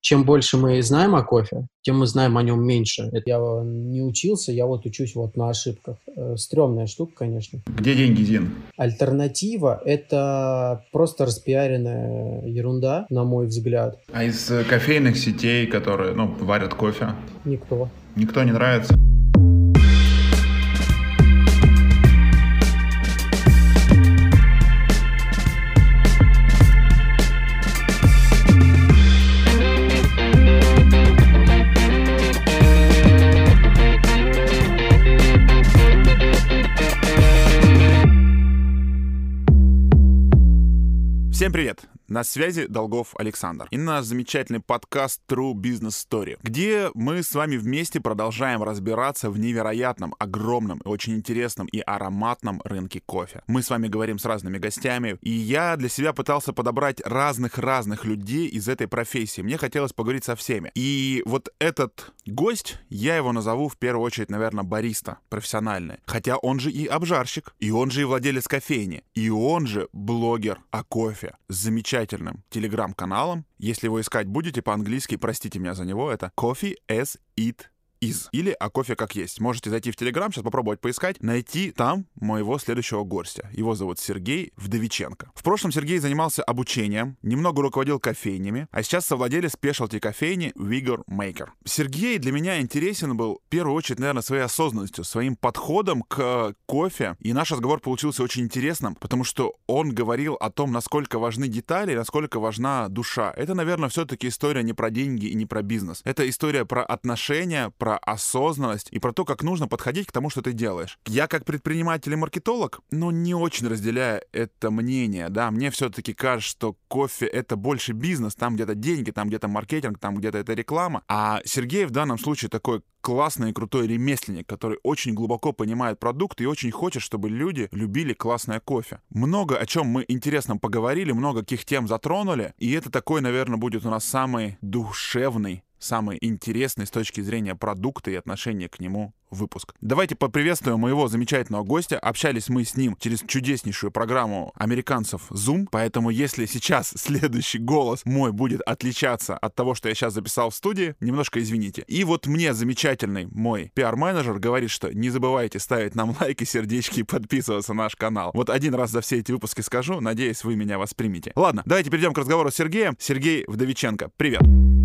чем больше мы знаем о кофе, тем мы знаем о нем меньше. Это я не учился, я вот учусь вот на ошибках. Э, стрёмная штука, конечно. Где деньги, Зин? Альтернатива – это просто распиаренная ерунда, на мой взгляд. А из э, кофейных сетей, которые, ну, варят кофе? Никто. Никто не нравится? Привет! На связи Долгов Александр и наш замечательный подкаст True Business Story, где мы с вами вместе продолжаем разбираться в невероятном, огромном очень интересном и ароматном рынке кофе. Мы с вами говорим с разными гостями, и я для себя пытался подобрать разных-разных людей из этой профессии. Мне хотелось поговорить со всеми. И вот этот гость, я его назову в первую очередь, наверное, бариста профессиональный. Хотя он же и обжарщик, и он же и владелец кофейни, и он же блогер о кофе. Замечательный замечательным телеграм-каналом. Если его искать будете по-английски, простите меня за него, это Coffee as It из или «А кофе как есть». Можете зайти в Телеграм, сейчас попробовать поискать, найти там моего следующего гостя. Его зовут Сергей Вдовиченко. В прошлом Сергей занимался обучением, немного руководил кофейнями, а сейчас совладелец спешлти кофейни Vigor Maker. Сергей для меня интересен был в первую очередь, наверное, своей осознанностью, своим подходом к кофе. И наш разговор получился очень интересным, потому что он говорил о том, насколько важны детали, насколько важна душа. Это, наверное, все-таки история не про деньги и не про бизнес. Это история про отношения, про про осознанность и про то, как нужно подходить к тому, что ты делаешь. Я как предприниматель и маркетолог, ну, не очень разделяю это мнение, да, мне все-таки кажется, что кофе — это больше бизнес, там где-то деньги, там где-то маркетинг, там где-то это реклама, а Сергей в данном случае такой классный и крутой ремесленник, который очень глубоко понимает продукт и очень хочет, чтобы люди любили классное кофе. Много о чем мы интересно поговорили, много каких тем затронули, и это такой, наверное, будет у нас самый душевный самый интересный с точки зрения продукта и отношения к нему выпуск. Давайте поприветствуем моего замечательного гостя. Общались мы с ним через чудеснейшую программу американцев Zoom, поэтому если сейчас следующий голос мой будет отличаться от того, что я сейчас записал в студии, немножко извините. И вот мне замечательный мой пиар-менеджер говорит, что не забывайте ставить нам лайки, сердечки и подписываться на наш канал. Вот один раз за все эти выпуски скажу, надеюсь, вы меня воспримете. Ладно, давайте перейдем к разговору с Сергеем. Сергей Вдовиченко, привет.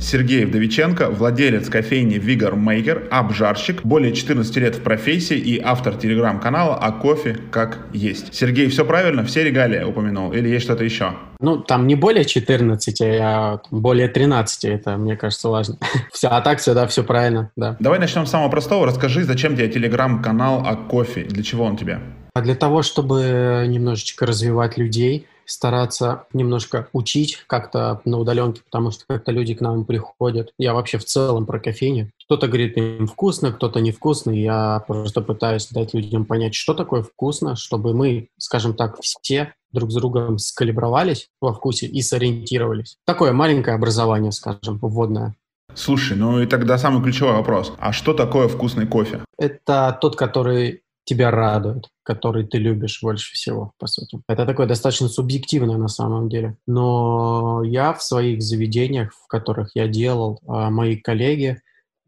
Сергей Вдовиченко, владелец кофейни Vigor Maker, обжарщик, более 14 лет в профессии и автор телеграм-канала «А кофе как есть». Сергей, все правильно? Все регалии упомянул? Или есть что-то еще? Ну, там не более 14, а более 13, это, мне кажется, важно. все, а так все, да, все правильно, да. Давай начнем с самого простого. Расскажи, зачем тебе телеграм-канал «А кофе»? Для чего он тебе? А для того, чтобы немножечко развивать людей, стараться немножко учить как-то на удаленке, потому что как-то люди к нам приходят. Я вообще в целом про кофейню. Кто-то говорит им вкусно, кто-то невкусно. Я просто пытаюсь дать людям понять, что такое вкусно, чтобы мы, скажем так, все друг с другом скалибровались во вкусе и сориентировались. Такое маленькое образование, скажем, вводное. Слушай, ну и тогда самый ключевой вопрос. А что такое вкусный кофе? Это тот, который тебя радует, который ты любишь больше всего, по сути. Это такое достаточно субъективное на самом деле. Но я в своих заведениях, в которых я делал, а мои коллеги,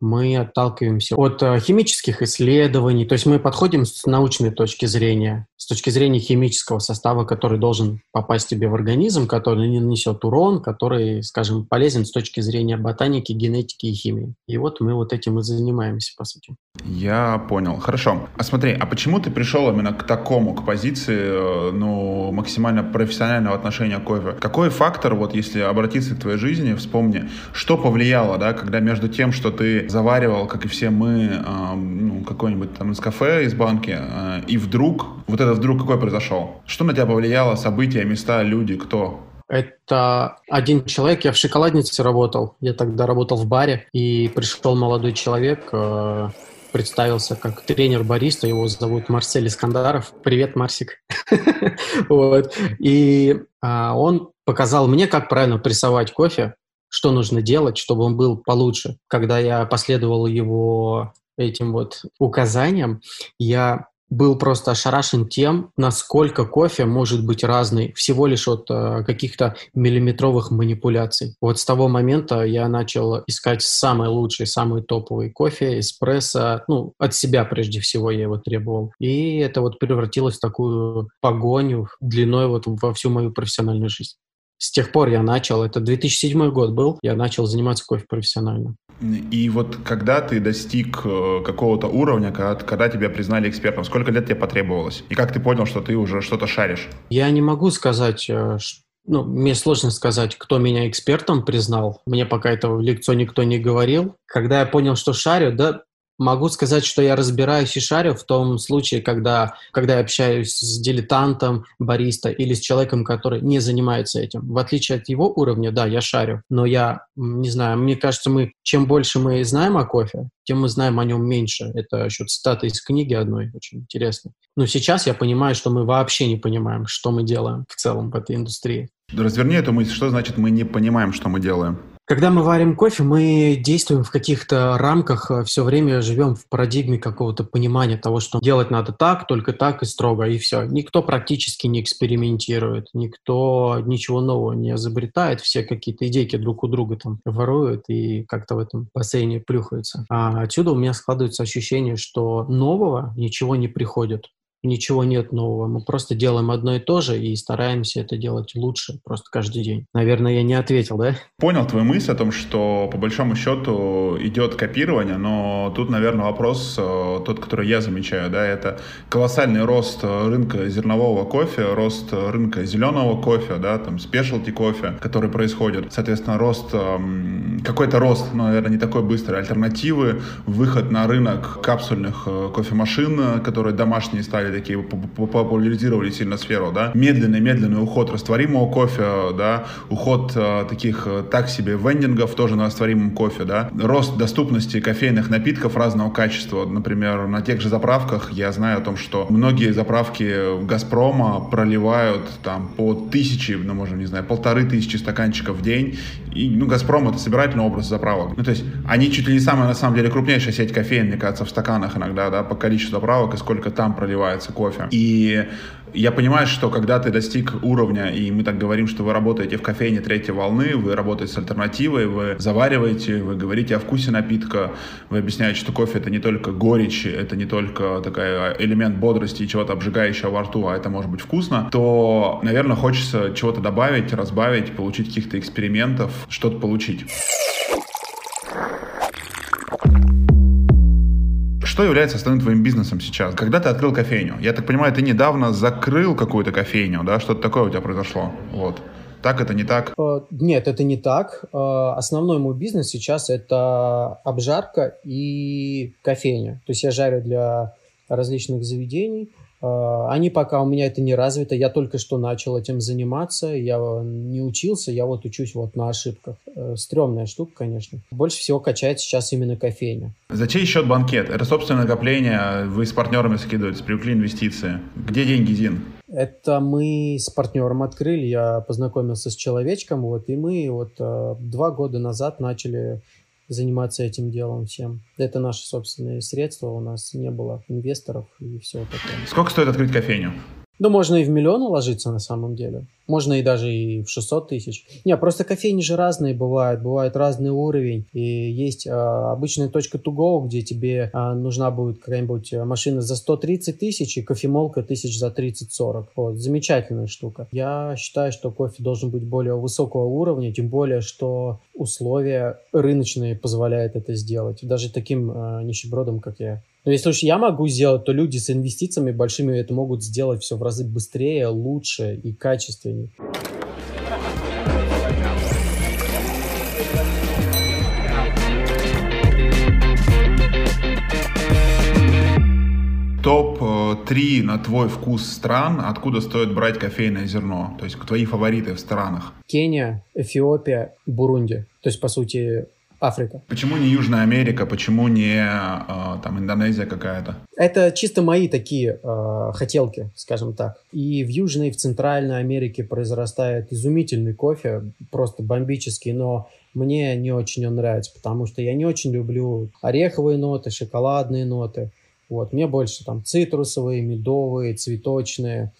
мы отталкиваемся от э, химических исследований, то есть мы подходим с научной точки зрения, с точки зрения химического состава, который должен попасть тебе в организм, который не нанесет урон, который, скажем, полезен с точки зрения ботаники, генетики и химии. И вот мы вот этим и занимаемся, по сути. Я понял. Хорошо. А смотри, а почему ты пришел именно к такому, к позиции, э, ну, максимально профессионального отношения к кофе? Какой фактор, вот если обратиться к твоей жизни, вспомни, что повлияло, да, когда между тем, что ты заваривал, как и все мы, ну, какой-нибудь там из кафе, из банки, э, и вдруг, вот этот вдруг какой произошел? Что на тебя повлияло, события, места, люди, кто? Это один человек, я в шоколаднице работал, я тогда работал в баре, и пришел молодой человек, э, представился как тренер бариста, его зовут Марсель Искандаров. Привет, Марсик. вот. И а, он показал мне, как правильно прессовать кофе, что нужно делать, чтобы он был получше. Когда я последовал его этим вот указаниям, я был просто ошарашен тем, насколько кофе может быть разный всего лишь от э, каких-то миллиметровых манипуляций. Вот с того момента я начал искать самый лучший, самый топовый кофе, эспрессо, ну, от себя прежде всего я его требовал. И это вот превратилось в такую погоню длиной вот во всю мою профессиональную жизнь. С тех пор я начал, это 2007 год был, я начал заниматься кофе профессионально. И вот когда ты достиг э, какого-то уровня, когда, когда тебя признали экспертом, сколько лет тебе потребовалось? И как ты понял, что ты уже что-то шаришь? Я не могу сказать, э, ну, мне сложно сказать, кто меня экспертом признал. Мне пока этого в лекцию никто не говорил. Когда я понял, что шарю, да, Могу сказать, что я разбираюсь и шарю в том случае, когда, когда я общаюсь с дилетантом, бариста или с человеком, который не занимается этим. В отличие от его уровня, да, я шарю, но я, не знаю, мне кажется, мы, чем больше мы знаем о кофе, тем мы знаем о нем меньше. Это еще цитата из книги одной, очень интересно. Но сейчас я понимаю, что мы вообще не понимаем, что мы делаем в целом в этой индустрии. Разверни эту мысль, что значит мы не понимаем, что мы делаем? Когда мы варим кофе, мы действуем в каких-то рамках, э, все время живем в парадигме какого-то понимания того, что делать надо так, только так и строго, и все. Никто практически не экспериментирует, никто ничего нового не изобретает, все какие-то идейки друг у друга там воруют и как-то в этом бассейне плюхаются. А отсюда у меня складывается ощущение, что нового ничего не приходит ничего нет нового. Мы просто делаем одно и то же и стараемся это делать лучше просто каждый день. Наверное, я не ответил, да? Понял твою мысль о том, что по большому счету идет копирование, но тут, наверное, вопрос э, тот, который я замечаю, да, это колоссальный рост рынка зернового кофе, рост рынка зеленого кофе, да, там спешлти кофе, который происходит. Соответственно, рост, эм, какой-то рост, но, наверное, не такой быстрый, альтернативы, выход на рынок капсульных э, кофемашин, которые домашние стали такие популяризировали сильно сферу, да, медленный-медленный уход растворимого кофе, да, уход э, таких э, так себе вендингов тоже на растворимом кофе, да, рост доступности кофейных напитков разного качества, например, на тех же заправках я знаю о том, что многие заправки Газпрома проливают там по тысячи, ну, можно, не знаю, полторы тысячи стаканчиков в день, и, ну, Газпром это собирательный образ заправок, ну, то есть они чуть ли не самая, на самом деле, крупнейшая сеть кофеин, мне кажется, в стаканах иногда, да, по количеству заправок и сколько там проливается кофе. И я понимаю, что когда ты достиг уровня, и мы так говорим, что вы работаете в кофейне третьей волны, вы работаете с альтернативой, вы завариваете, вы говорите о вкусе напитка, вы объясняете, что кофе это не только горечь, это не только такой элемент бодрости и чего-то обжигающего во рту, а это может быть вкусно, то, наверное, хочется чего-то добавить, разбавить, получить каких-то экспериментов, что-то получить. Что является основным твоим бизнесом сейчас? Когда ты открыл кофейню? Я так понимаю, ты недавно закрыл какую-то кофейню, да? Что-то такое у тебя произошло? Вот. Так это не так? Э, нет, это не так. Э, основной мой бизнес сейчас это обжарка и кофейня. То есть я жарю для различных заведений. А, они пока у меня это не развито, я только что начал этим заниматься, я не учился, я вот учусь вот на ошибках. Э, Стремная штука, конечно. Больше всего качает сейчас именно кофейня. За чей счет банкет? Это собственное накопление, вы с партнерами скидываете, привлекли инвестиции. Где деньги, Зин? Это мы с партнером открыли, я познакомился с человечком, вот, и мы вот э, два года назад начали заниматься этим делом всем. Это наши собственные средства, у нас не было инвесторов и все такое. Сколько стоит открыть кофейню? Ну, можно и в миллион уложиться на самом деле. Можно и даже и в 600 тысяч. Не, просто кофейни же разные бывают, бывает разный уровень. И есть а, обычная точка to go, где тебе а, нужна будет какая-нибудь машина за 130 тысяч и кофемолка тысяч за 30-40. Вот, замечательная штука. Я считаю, что кофе должен быть более высокого уровня, тем более, что условия рыночные позволяют это сделать. Даже таким а, нищебродом, как я. Но если уж я могу сделать, то люди с инвестициями большими это могут сделать все в разы быстрее, лучше и качественнее. Топ-3 э, на твой вкус стран, откуда стоит брать кофейное зерно? То есть твои фавориты в странах? Кения, Эфиопия, Бурунди. То есть, по сути, Африка. Почему не Южная Америка, почему не э, там Индонезия какая-то? Это чисто мои такие э, хотелки, скажем так. И в Южной, и в Центральной Америке произрастает изумительный кофе, просто бомбический, но мне не очень он нравится, потому что я не очень люблю ореховые ноты, шоколадные ноты. Вот, мне больше там цитрусовые, медовые, цветочные,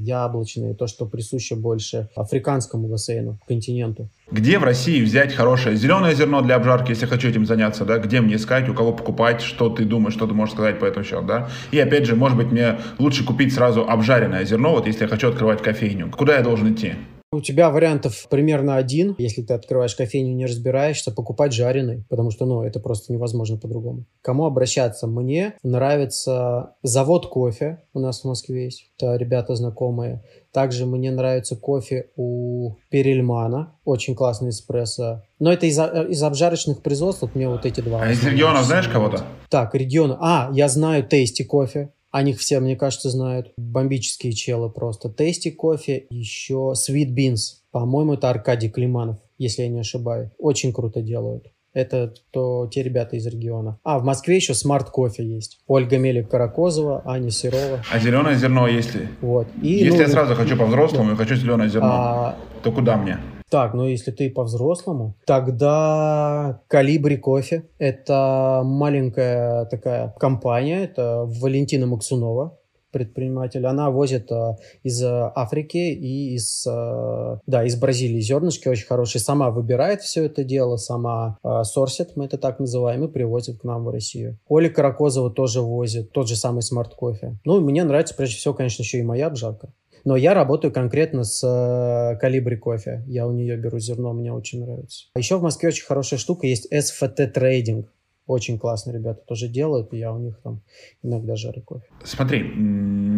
яблочные, то, что присуще больше африканскому бассейну, континенту. Где в России взять хорошее зеленое зерно для обжарки, если хочу этим заняться, да? Где мне искать, у кого покупать, что ты думаешь, что ты можешь сказать по этому счету, да? И опять же, может быть, мне лучше купить сразу обжаренное зерно, вот если я хочу открывать кофейню. Куда я должен идти? У тебя вариантов примерно один, если ты открываешь кофейню, не разбираешься, покупать жареный, потому что, ну, это просто невозможно по-другому. Кому обращаться? Мне нравится завод кофе, у нас в Москве есть, это ребята знакомые. Также мне нравится кофе у Перельмана, очень классный эспрессо. Но это из, из обжарочных производств, вот мне вот эти два. А из регионов знаешь кого-то? Так, регион. А, я знаю Tasty Coffee. О них все, мне кажется, знают. Бомбические челы просто. Tasty Coffee, еще Sweet Beans. По-моему, это Аркадий Климанов, если я не ошибаюсь. Очень круто делают. Это то, те ребята из региона. А, в Москве еще Smart Coffee есть. Ольга Мелик Каракозова, Аня Серова. А зеленое зерно есть ли? Вот. И, если ну, я сразу хочу по-взрослому и хочу зеленое зерно, а, то куда мне? Так, ну если ты по-взрослому, тогда Колибри кофе. Это маленькая такая компания, это Валентина Максунова, предприниматель. Она возит э, из Африки и из, э, да, из Бразилии зернышки очень хорошие. Сама выбирает все это дело, сама э, сорсит, мы это так называем, и привозит к нам в Россию. Оля Каракозова тоже возит, тот же самый Smart Coffee. Ну, мне нравится прежде всего, конечно, еще и моя обжарка. Но я работаю конкретно с э, Калибри кофе. Я у нее беру зерно, мне очень нравится. А еще в Москве очень хорошая штука есть SFT трейдинг. Очень классно ребята тоже делают, и я у них там иногда жарю кофе. Смотри,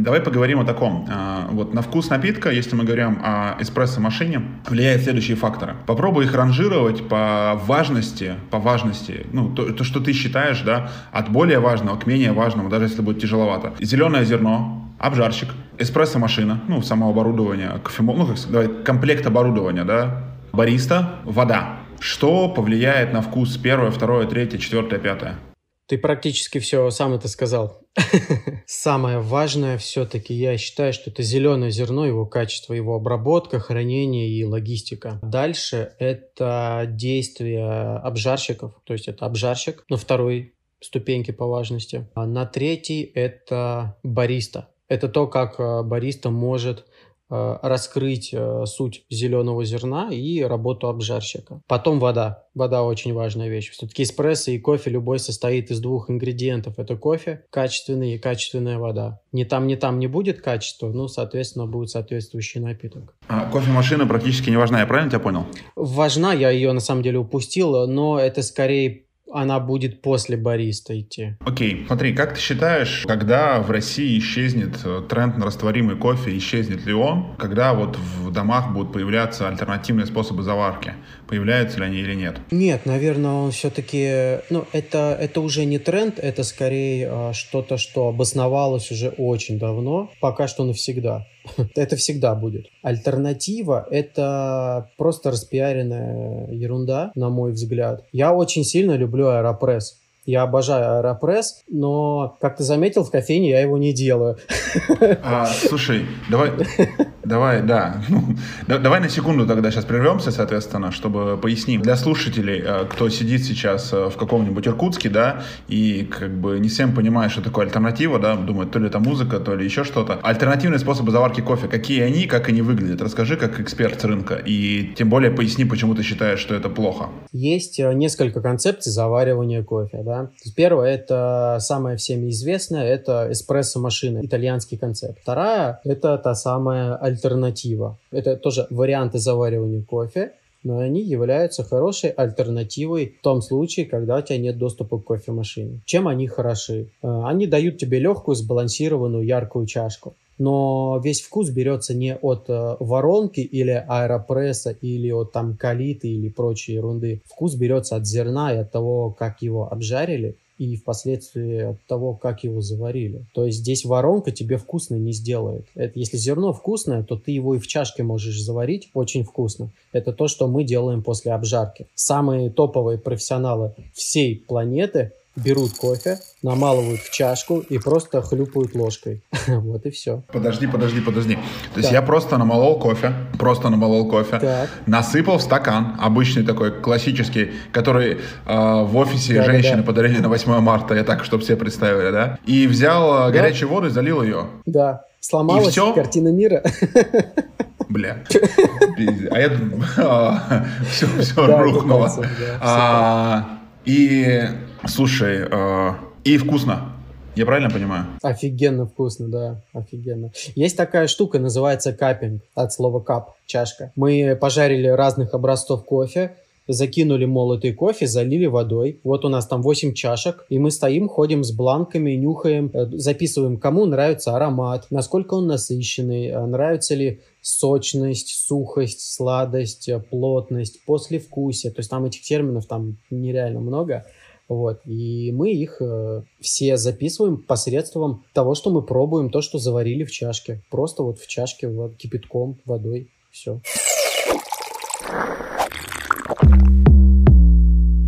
давай поговорим о таком. А, вот на вкус напитка, если мы говорим о эспрессо-машине, влияют следующие факторы. Попробуй их ранжировать по важности, по важности, ну, то, то, что ты считаешь, да, от более важного к менее важному, даже если будет тяжеловато. Зеленое зерно, обжарщик, эспрессо-машина, ну, само оборудование, кофемол, ну, как давай, комплект оборудования, да, бариста, вода. Что повлияет на вкус первое, второе, третье, четвертое, пятое? Ты практически все сам это сказал. Самое важное все-таки, я считаю, что это зеленое зерно, его качество, его обработка, хранение и логистика. Дальше это действия обжарщиков, то есть это обжарщик на второй ступеньке по важности. А на третий это бариста. Это то, как э, бариста может э, раскрыть э, суть зеленого зерна и работу обжарщика. Потом вода. Вода очень важная вещь. Все-таки эспрессо и кофе любой состоит из двух ингредиентов. Это кофе качественный и качественная вода. Ни там, ни там не будет качества, ну, соответственно, будет соответствующий напиток. А кофемашина практически не важна, я правильно тебя понял? Важна, я ее на самом деле упустил, но это скорее она будет после бариста идти. Окей, okay. смотри, как ты считаешь, когда в России исчезнет э, тренд на растворимый кофе, исчезнет ли он, когда вот в домах будут появляться альтернативные способы заварки? Появляются ли они или нет? Нет, наверное, он все-таки, ну, это, это уже не тренд, это скорее а, что-то, что обосновалось уже очень давно, пока что навсегда. Это всегда будет. Альтернатива — это просто распиаренная ерунда, на мой взгляд. Я очень сильно люблю аэропресс. Я обожаю Аэропресс, но, как ты заметил, в кофейне я его не делаю. А, слушай, давай, давай, да. Ну, давай на секунду тогда сейчас прервемся, соответственно, чтобы пояснить для слушателей, э, кто сидит сейчас э, в каком-нибудь Иркутске, да, и как бы не всем понимает, что такое альтернатива, да, думает, то ли это музыка, то ли еще что-то. Альтернативные способы заварки кофе, какие они, как они выглядят? Расскажи как эксперт с рынка, и тем более поясни, почему ты считаешь, что это плохо. Есть э, несколько концепций заваривания кофе, да да. Первое, это самое всеми известное, это эспрессо-машина, итальянский концепт. Вторая, это та самая альтернатива. Это тоже варианты заваривания кофе, но они являются хорошей альтернативой в том случае, когда у тебя нет доступа к кофемашине. Чем они хороши? Э, они дают тебе легкую, сбалансированную, яркую чашку но весь вкус берется не от э, воронки или аэропресса, или от там калиты или прочей ерунды. Вкус берется от зерна и от того, как его обжарили, и впоследствии от того, как его заварили. То есть здесь воронка тебе вкусно не сделает. Это, если зерно вкусное, то ты его и в чашке можешь заварить очень вкусно. Это то, что мы делаем после обжарки. Самые топовые профессионалы всей планеты берут кофе, намалывают в чашку и просто хлюпают ложкой. вот и все. Подожди, подожди, подожди. То есть я просто намолол кофе, просто намолол кофе, так. насыпал в стакан, обычный такой классический, который э, в офисе да, женщины да, да. подарили на 8 марта, я так, чтобы все представили, да? И взял э, да? горячую воду и залил ее. Да. Сломалась и все? картина мира. Бля. А я все, все рухнуло. А, и слушай, а, и вкусно. Я правильно понимаю? Офигенно вкусно, да, офигенно. Есть такая штука, называется капинг, от слова кап, чашка. Мы пожарили разных образцов кофе, закинули молотый кофе, залили водой. Вот у нас там 8 чашек, и мы стоим, ходим с бланками, нюхаем, э, записываем, кому нравится аромат, насколько он насыщенный, э, нравится ли сочность, сухость, сладость, э, плотность, послевкусие. То есть там этих терминов там нереально много. Вот. И мы их э, все записываем посредством того, что мы пробуем то, что заварили в чашке. Просто вот в чашке вот, кипятком, водой. Все.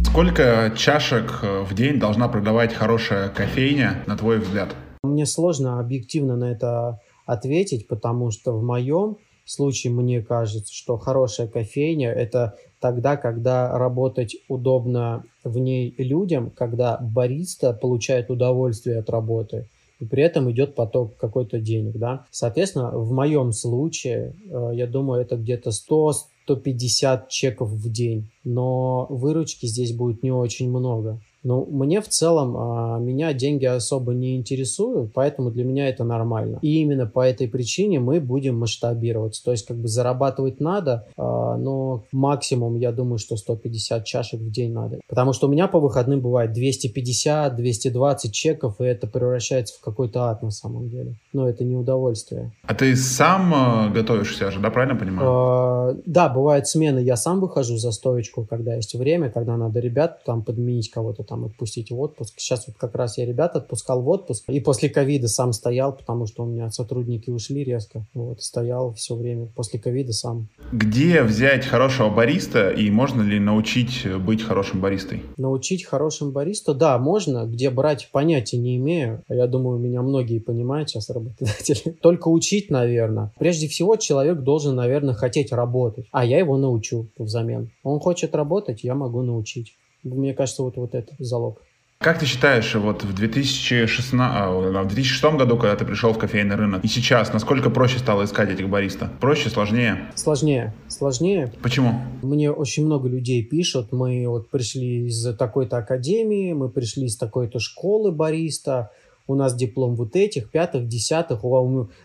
Сколько чашек э, в день должна продавать хорошая кофейня, на твой взгляд? Мне сложно объективно на это ответить, потому что в моем случае мне кажется, что хорошая кофейня – это тогда, когда работать удобно в ней людям, когда бариста получает удовольствие от работы, и при этом идет поток какой-то денег, да. Соответственно, в моем случае, э, я думаю, это где-то 100-150 чеков в день, но выручки здесь будет не очень много. Ну, мне в целом, а, меня деньги особо не интересуют, поэтому для меня это нормально. И именно по этой причине мы будем масштабироваться. То есть, как бы зарабатывать надо, а, но максимум, я думаю, что 150 чашек в день надо. Потому что у меня по выходным бывает 250, 220 чеков, и это превращается в какой-то ад на самом деле. Но это не удовольствие. А ты сам э, готовишься же, да, правильно понимаю? А, да, бывают смены, я сам выхожу за стоечку, когда есть время, когда надо ребят там подменить кого-то там там отпустить в отпуск. Сейчас вот как раз я ребят отпускал в отпуск. И после ковида сам стоял, потому что у меня сотрудники ушли резко. Вот, стоял все время после ковида сам. Где взять хорошего бариста и можно ли научить быть хорошим баристой? Научить хорошим бариста? Да, можно. Где брать, понятия не имею. Я думаю, меня многие понимают сейчас работодатели. Только учить, наверное. Прежде всего, человек должен, наверное, хотеть работать. А я его научу взамен. Он хочет работать, я могу научить. Мне кажется, вот, вот это залог. Как ты считаешь, вот в 2016, а, в 2006 году, когда ты пришел в кофейный рынок, и сейчас, насколько проще стало искать этих бариста? Проще, сложнее? Сложнее. Сложнее. Почему? Мне очень много людей пишут, мы вот пришли из такой-то академии, мы пришли из такой-то школы бариста, у нас диплом вот этих, пятых, десятых,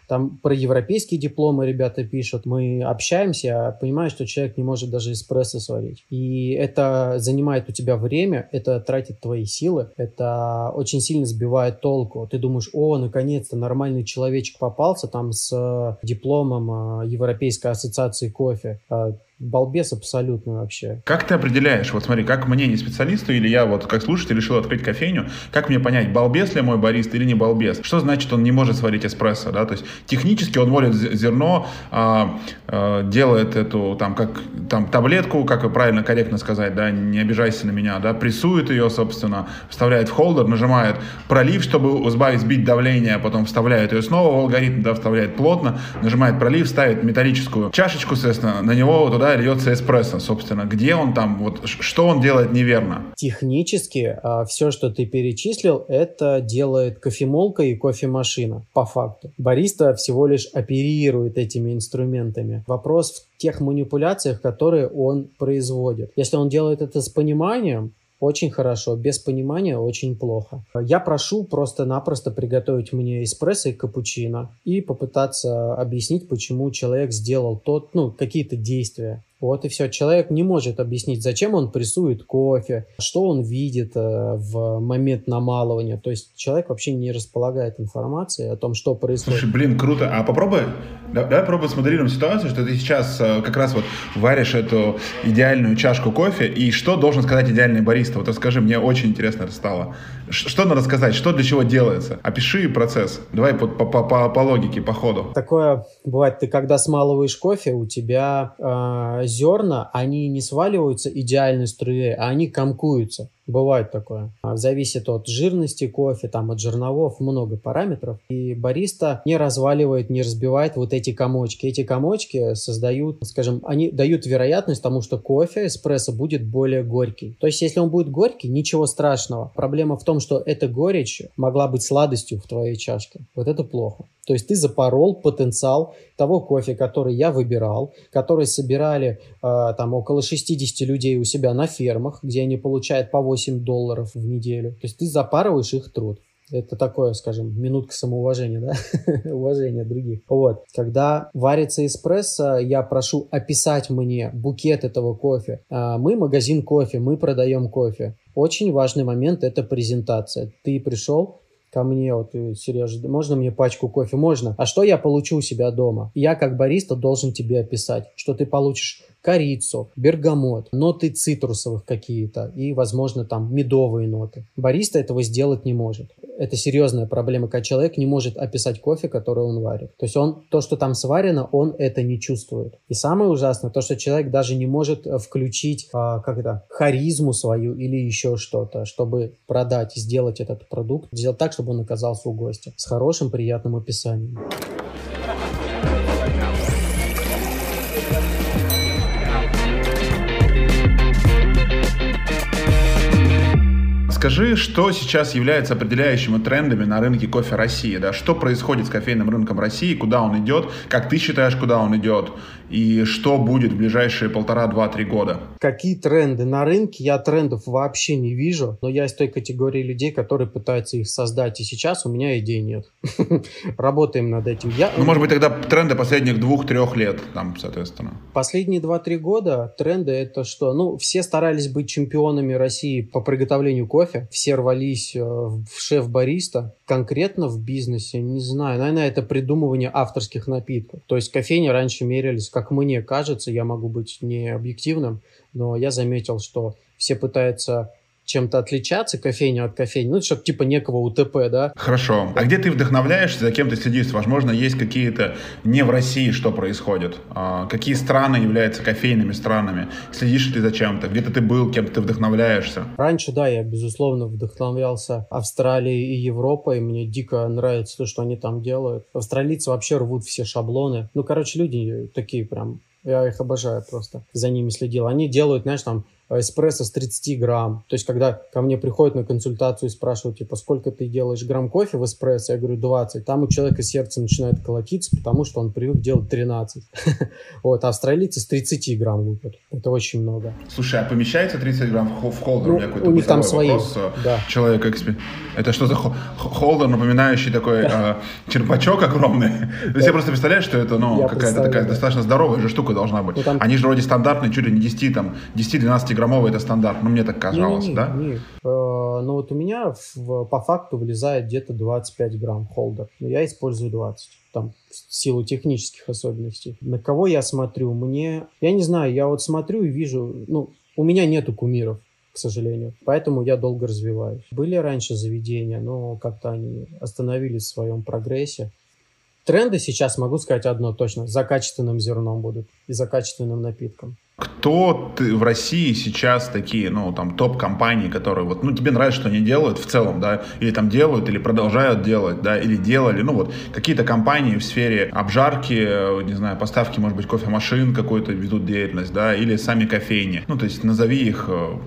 там про европейские дипломы ребята пишут, мы общаемся, а понимаешь, что человек не может даже эспрессо сварить. И это занимает у тебя время, это тратит твои силы, это очень сильно сбивает толку. Ты думаешь, о, наконец-то нормальный человечек попался там с дипломом а, Европейской ассоциации кофе а, балбес абсолютно вообще. Как ты определяешь, вот смотри, как мне не специалисту, или я вот как слушатель решил открыть кофейню, как мне понять, балбес ли мой барист или не балбес? Что значит он не может сварить эспрессо, да? То есть технически он молит зерно, а, а, делает эту там как там таблетку, как правильно, корректно сказать, да, не обижайся на меня, да, прессует ее, собственно, вставляет в холдер, нажимает пролив, чтобы избавить, сбить давление, а потом вставляет ее снова в алгоритм, да, вставляет плотно, нажимает пролив, ставит металлическую чашечку, соответственно, на него туда льется эспрессо, собственно. Где он там, вот что он делает неверно? Технически а, все, что ты перечислил, это делает кофемолка и кофемашина, по факту. Бариста всего лишь оперирует этими инструментами. Вопрос в тех манипуляциях, которые он производит. Если он делает это с пониманием, очень хорошо, без понимания очень плохо. Я прошу просто-напросто приготовить мне эспрессо и капучино и попытаться объяснить, почему человек сделал тот, ну, какие-то действия. Вот и все. Человек не может объяснить, зачем он прессует кофе, что он видит э, в момент намалывания. То есть человек вообще не располагает информацией о том, что происходит. Слушай, блин, круто. А попробуй, давай попробуй смоделируем ситуацию, что ты сейчас э, как раз вот варишь эту идеальную чашку кофе, и что должен сказать идеальный бариста? Вот расскажи, мне очень интересно это стало. Что надо сказать? Что для чего делается? Опиши процесс. Давай по, по, по, по логике, по ходу. Такое бывает, ты когда смалываешь кофе, у тебя э, зерна, они не сваливаются идеальной струей, а они комкуются. Бывает такое. А, зависит от жирности кофе, там от жерновов, много параметров. И бариста не разваливает, не разбивает вот эти комочки. Эти комочки создают, скажем, они дают вероятность тому, что кофе эспрессо будет более горький. То есть, если он будет горький, ничего страшного. Проблема в том, что эта горечь могла быть сладостью в твоей чашке. Вот это плохо. То есть ты запорол потенциал того кофе, который я выбирал, который собирали э, там около 60 людей у себя на фермах, где они получают по 8 долларов в неделю. То есть ты запарываешь их труд. Это такое, скажем, минутка самоуважения, да? Уважение других. Вот. Когда варится эспрессо, я прошу описать мне букет этого кофе. А, мы магазин кофе, мы продаем кофе. Очень важный момент – это презентация. Ты пришел, ко мне, вот, Сережа, можно мне пачку кофе? Можно. А что я получу у себя дома? Я, как бариста, должен тебе описать, что ты получишь корицу, бергамот, ноты цитрусовых какие-то и, возможно, там медовые ноты. Бариста этого сделать не может. Это серьезная проблема, когда человек не может описать кофе, который он варит. То есть он, то, что там сварено, он это не чувствует. И самое ужасное, то, что человек даже не может э, включить, а, как это, харизму свою или еще что-то, чтобы продать, сделать этот продукт, сделать так, чтобы он оказался у гостя с хорошим, приятным описанием. Скажи, что сейчас является определяющими трендами на рынке кофе России? Да? Что происходит с кофейным рынком России? Куда он идет? Как ты считаешь, куда он идет? И что будет в ближайшие полтора, два, три года? Какие тренды на рынке? Я трендов вообще не вижу, но я из той категории людей, которые пытаются их создать. И сейчас у меня идей нет. Работаем над этим. Я... Ну, может быть, тогда тренды последних двух-трех лет, там, соответственно. Последние два-три года тренды это что? Ну, все старались быть чемпионами России по приготовлению кофе. Все рвались э, в шеф-бариста. Конкретно в бизнесе, не знаю. Наверное, это придумывание авторских напитков. То есть кофейни раньше мерились, как мне кажется, я могу быть не объективным, но я заметил, что все пытаются чем-то отличаться, кофейня от кофейни, ну, чтобы типа некого УТП, да. Хорошо. А где ты вдохновляешься, за кем ты следишь? Возможно, есть какие-то не в России, что происходит? А, какие страны являются кофейными странами? Следишь ли ты за чем-то? Где-то ты был, кем ты вдохновляешься? Раньше, да, я, безусловно, вдохновлялся Австралией и Европой. Мне дико нравится то, что они там делают. Австралийцы вообще рвут все шаблоны. Ну, короче, люди такие прям я их обожаю просто. За ними следил. Они делают, знаешь, там эспрессо с 30 грамм. То есть, когда ко мне приходят на консультацию и спрашивают, типа, сколько ты делаешь грамм кофе в эспрессо, я говорю, 20. Там у человека сердце начинает колотиться, потому что он привык делать 13. Вот, а австралийцы с 30 грамм лупят. Это очень много. Слушай, а помещается 30 грамм в холдер? Ну, у них там свои. Да. Человек. Это что за холдер, напоминающий такой э, черпачок огромный? Я просто представляю, что это, ну, какая-то такая достаточно здоровая же штука должна быть. Ну, Они же вроде стандартные, чуть ли не 10, там, 10-12 граммовый это стандарт, ну мне так казалось, не, не, да? Не. Э, ну вот у меня в, по факту влезает где-то 25 грамм холдер, но я использую 20 там, в силу технических особенностей. На кого я смотрю? Мне, я не знаю, я вот смотрю и вижу, ну, у меня нету кумиров, к сожалению. Поэтому я долго развиваюсь. Были раньше заведения, но как-то они остановились в своем прогрессе. Тренды сейчас, могу сказать одно точно, за качественным зерном будут и за качественным напитком. Кто ты в России сейчас такие, ну, там, топ-компании, которые вот, ну, тебе нравится, что они делают в целом, да, или там делают, или продолжают делать, да, или делали, ну, вот, какие-то компании в сфере обжарки, не знаю, поставки, может быть, кофемашин какой-то ведут деятельность, да, или сами кофейни. Ну, то есть назови их, э,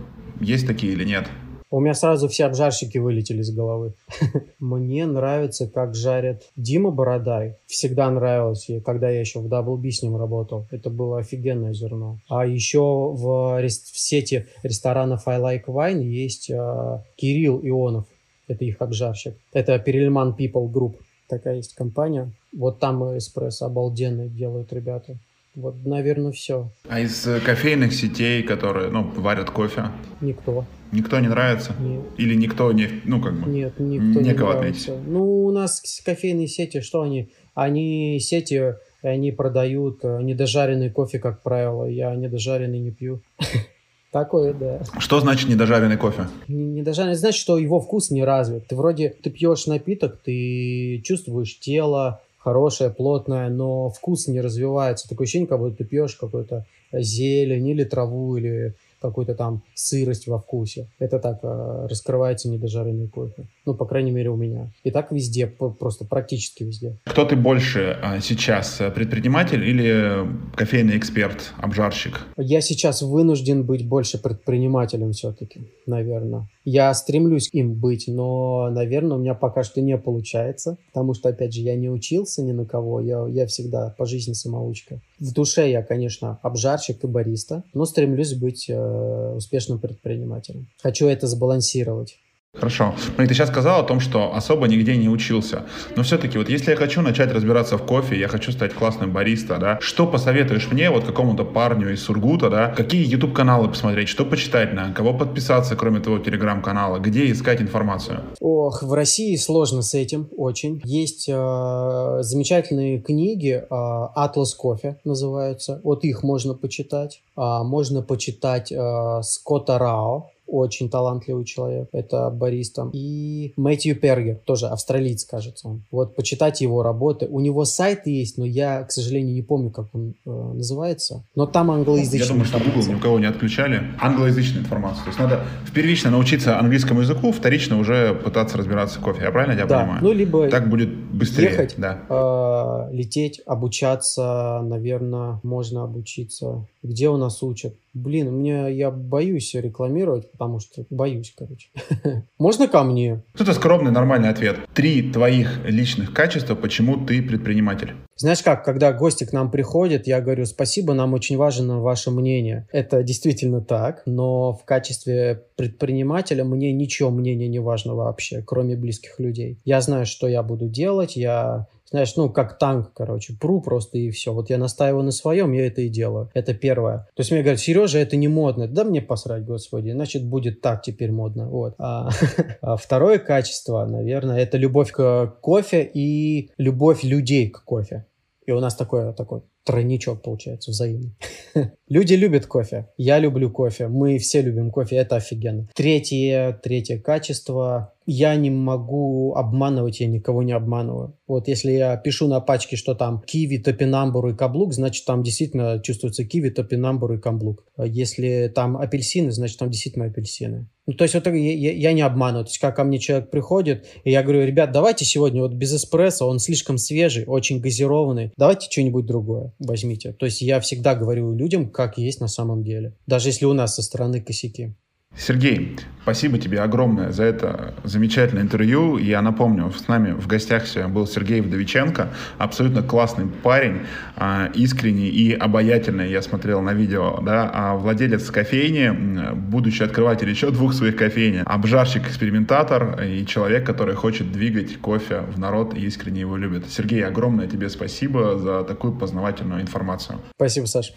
есть такие или нет? У меня сразу все обжарщики вылетели из головы. Мне нравится, как жарят Дима Бородай. Всегда нравилось, когда я еще в Double B с ним работал. Это было офигенное зерно. А еще в, в сети ресторанов I Like Wine есть э, Кирилл Ионов. Это их обжарщик. Это Перельман People Group. Такая есть компания. Вот там эспрессо обалденный делают ребята. Вот, наверное, все. А из э, кофейных сетей, которые, ну, варят кофе? Никто. Никто не нравится? Нет. Или никто не, ну, как бы, Нет, никто не нравится. отметить? Ну, у нас кофейные сети, что они? Они сети, они продают э, недожаренный кофе, как правило. Я недожаренный не пью. Такое, да. Что значит недожаренный кофе? Недожаренный значит, что его вкус не развит. Ты вроде, ты пьешь напиток, ты чувствуешь тело, хорошее, плотное, но вкус не развивается. Такое ощущение, как будто ты пьешь какой-то зелень или траву, или какую-то там сырость во вкусе. Это так э, раскрывается недожаренный кофе. Ну, по крайней мере, у меня. И так везде, просто практически везде. Кто ты больше а, сейчас, э, предприниматель или кофейный эксперт, обжарщик? Я сейчас вынужден быть больше предпринимателем все-таки, наверное. Я стремлюсь им быть, но, наверное, у меня пока что не получается, потому что, опять же, я не учился ни на кого, я, я всегда по жизни самоучка. В душе я, конечно, обжарщик и бариста, но стремлюсь быть э, успешным предпринимателем. Хочу это сбалансировать. Хорошо. Ну и ты сейчас сказал о том, что особо нигде не учился. Но все-таки вот если я хочу начать разбираться в кофе, я хочу стать классным бариста, да, что посоветуешь мне, вот какому-то парню из Сургута, да, какие YouTube-каналы посмотреть, что почитать, на кого подписаться, кроме твоего телеграм-канала, где искать информацию? Ох, в России сложно с этим, очень. Есть э, замечательные книги, э, «Атлас кофе» называются, вот их можно почитать. Э, можно почитать э, Скотта Рао, очень талантливый человек, это бариста. И Мэтью Пергер, тоже австралиец, кажется он. Вот, почитать его работы. У него сайт есть, но я, к сожалению, не помню, как он э, называется. Но там англоязычная Я думаю, что Google ни у кого не отключали. Англоязычная информация. То есть надо впервично научиться английскому языку, вторично уже пытаться разбираться в кофе. Я правильно тебя да. понимаю? Ну, либо так будет быстрее. Ехать, да. э, лететь, обучаться, наверное, можно обучиться. Где у нас учат? Блин, мне я боюсь рекламировать, потому что боюсь, короче. Можно ко мне? Это скромный, нормальный ответ. Три твоих личных качества, почему ты предприниматель. Знаешь как, когда гости к нам приходят, я говорю, спасибо, нам очень важно ваше мнение. Это действительно так, но в качестве предпринимателя мне ничего мнения не важно вообще, кроме близких людей. Я знаю, что я буду делать, я знаешь, ну, как танк, короче, пру просто и все. Вот я настаиваю на своем, я это и делаю. Это первое. То есть мне говорят, Сережа, это не модно. Да мне посрать, господи, значит, будет так теперь модно. Вот. А, а второе качество, наверное, это любовь к кофе и любовь людей к кофе. И у нас такое, такой тройничок получается взаимный. Люди любят кофе. Я люблю кофе. Мы все любим кофе. Это офигенно. Третье, третье качество я не могу обманывать, я никого не обманываю. Вот если я пишу на пачке, что там киви, топинамбур и каблук, значит там действительно чувствуется киви, топинамбур и каблук. Если там апельсины, значит там действительно апельсины. Ну, то есть вот я, я, я не обманываю. То есть как ко мне человек приходит, и я говорю, ребят, давайте сегодня вот без эспрессо, он слишком свежий, очень газированный, давайте что-нибудь другое возьмите. То есть я всегда говорю людям, как есть на самом деле. Даже если у нас со стороны косяки. Сергей, спасибо тебе огромное за это замечательное интервью. Я напомню, с нами в гостях сегодня был Сергей Вдовиченко, абсолютно классный парень, а, искренний и обаятельный, я смотрел на видео, да, а владелец кофейни, будущий открыватель еще двух своих кофейни, обжарщик-экспериментатор и человек, который хочет двигать кофе в народ и искренне его любит. Сергей, огромное тебе спасибо за такую познавательную информацию. Спасибо, Саша.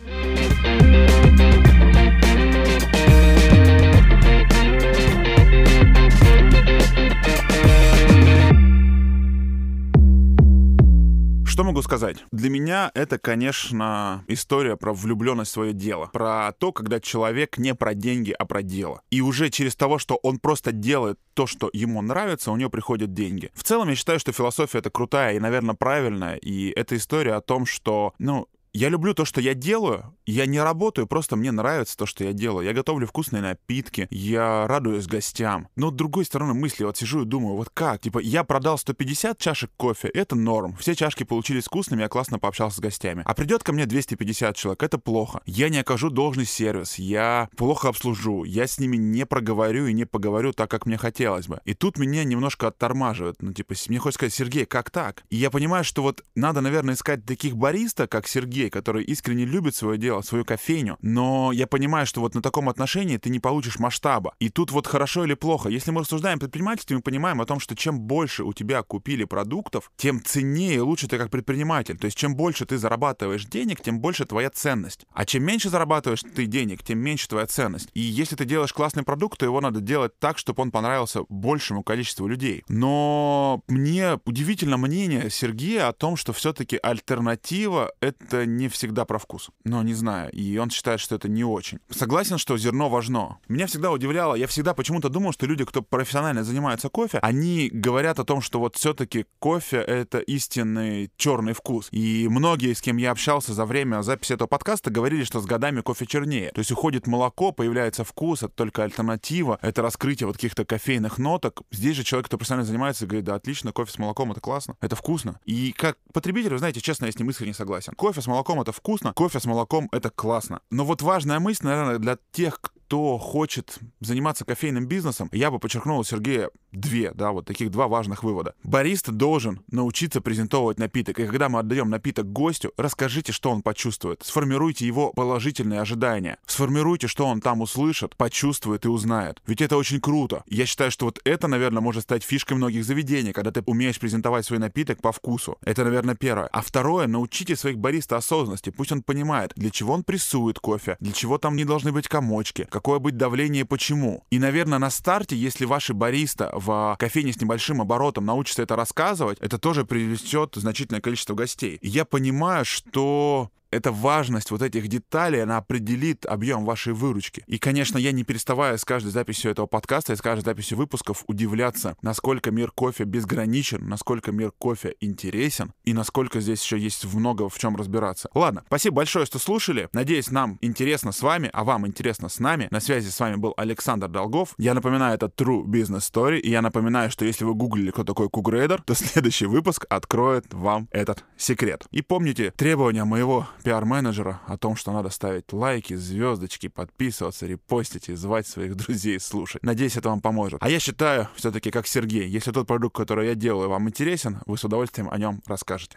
Могу сказать? Для меня это, конечно, история про влюбленность в свое дело. Про то, когда человек не про деньги, а про дело. И уже через того, что он просто делает то, что ему нравится, у него приходят деньги. В целом, я считаю, что философия это крутая и, наверное, правильная. И это история о том, что, ну, я люблю то, что я делаю. Я не работаю, просто мне нравится то, что я делаю. Я готовлю вкусные напитки, я радуюсь гостям. Но с другой стороны мысли, вот сижу и думаю, вот как? Типа, я продал 150 чашек кофе, это норм. Все чашки получились вкусными, я классно пообщался с гостями. А придет ко мне 250 человек, это плохо. Я не окажу должный сервис, я плохо обслужу, я с ними не проговорю и не поговорю так, как мне хотелось бы. И тут меня немножко оттормаживает. Ну, типа, мне хочется сказать, Сергей, как так? И я понимаю, что вот надо, наверное, искать таких бариста, как Сергей, людей, которые искренне любят свое дело, свою кофейню, но я понимаю, что вот на таком отношении ты не получишь масштаба. И тут вот хорошо или плохо. Если мы рассуждаем предпринимательстве, мы понимаем о том, что чем больше у тебя купили продуктов, тем ценнее и лучше ты как предприниматель. То есть чем больше ты зарабатываешь денег, тем больше твоя ценность. А чем меньше зарабатываешь ты денег, тем меньше твоя ценность. И если ты делаешь классный продукт, то его надо делать так, чтобы он понравился большему количеству людей. Но мне удивительно мнение Сергея о том, что все-таки альтернатива — это не всегда про вкус. Но не знаю. И он считает, что это не очень. Согласен, что зерно важно. Меня всегда удивляло, я всегда почему-то думал, что люди, кто профессионально занимается кофе, они говорят о том, что вот все-таки кофе — это истинный черный вкус. И многие, с кем я общался за время записи этого подкаста, говорили, что с годами кофе чернее. То есть уходит молоко, появляется вкус, это только альтернатива, это раскрытие вот каких-то кофейных ноток. Здесь же человек, кто профессионально занимается, говорит, да, отлично, кофе с молоком — это классно, это вкусно. И как потребитель, вы знаете, честно, я с ним искренне согласен. Кофе с молоком — это вкусно, кофе с молоком — это классно. Но вот важная мысль, наверное, для тех, кто хочет заниматься кофейным бизнесом, я бы подчеркнул Сергея две, да, вот таких два важных вывода. Бариста должен научиться презентовать напиток. И когда мы отдаем напиток гостю, расскажите, что он почувствует. Сформируйте его положительные ожидания. Сформируйте, что он там услышит, почувствует и узнает. Ведь это очень круто. Я считаю, что вот это, наверное, может стать фишкой многих заведений, когда ты умеешь презентовать свой напиток по вкусу. Это, наверное, первое. А второе, научите своих бариста осознанности. Пусть он понимает, для чего он прессует кофе, для чего там не должны быть комочки, какое быть давление и почему. И, наверное, на старте, если ваши бариста в кофейне с небольшим оборотом научится это рассказывать, это тоже привлечет значительное количество гостей. Я понимаю, что эта важность вот этих деталей, она определит объем вашей выручки. И, конечно, я не переставая с каждой записью этого подкаста и с каждой записью выпусков удивляться, насколько мир кофе безграничен, насколько мир кофе интересен и насколько здесь еще есть много в чем разбираться. Ладно, спасибо большое, что слушали. Надеюсь, нам интересно с вами, а вам интересно с нами. На связи с вами был Александр Долгов. Я напоминаю, это True Business Story. И я напоминаю, что если вы гуглили, кто такой Кугрейдер, то следующий выпуск откроет вам этот секрет. И помните требования моего пиар-менеджера о том, что надо ставить лайки, звездочки, подписываться, репостить и звать своих друзей слушать. Надеюсь, это вам поможет. А я считаю, все-таки как Сергей, если тот продукт, который я делаю, вам интересен, вы с удовольствием о нем расскажете.